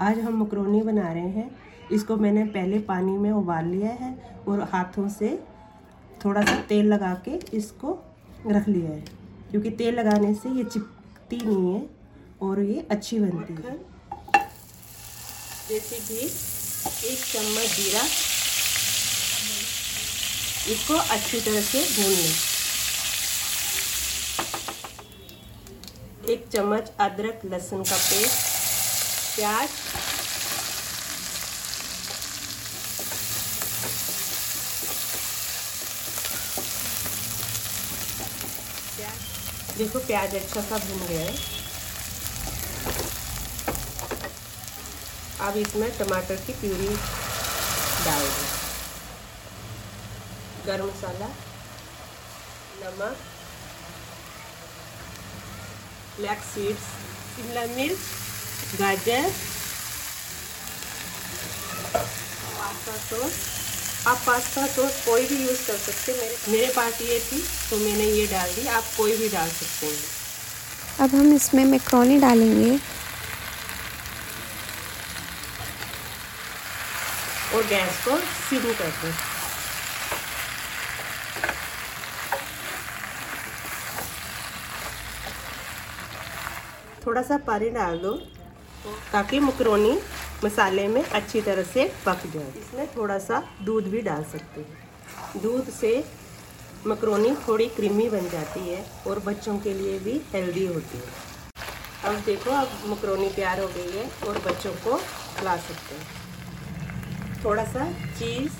आज हम मकरोनी बना रहे हैं। इसको मैंने पहले पानी में उबाल लिया है और हाथों से थोड़ा सा तेल लगा के इसको रख लिया है। क्योंकि तेल लगाने से ये चिपकती नहीं है और ये अच्छी बनती है। जैसे घी एक चम्मच जीरा, इसको अच्छी तरह से भून लें। एक चम्मच अदरक लहसुन का पेस्ट प्याज। देखो प्याज अच्छा सा भून गया है। अब इसमें टमाटर की प्यूरी डाल दें गरम मसाला, नमक, ब्लैक सीड्स, शिमला मिर्च गाजर पास्ता सॉस आप पास्ता सॉस कोई भी यूज़ कर सकते हैं। मेरे मेरे पास ये थी तो मैंने ये डाल दी। आप कोई भी डाल सकते हैं। अब हम इसमें मैक्रोनी डालेंगे। और गैस को सिम कर दें थोड़ा सा पानी डाल दो। ताकि मकरोनी मसाले में अच्छी तरह से पक जाए। इसमें थोड़ा सा दूध भी डाल सकते हैं। दूध से मकरोनी थोड़ी क्रीमी बन जाती है और बच्चों के लिए भी हेल्दी होती है। अब देखो, अब मकरोनी तैयार हो गई है और बच्चों को खिला सकते हैं। थोड़ा सा चीज़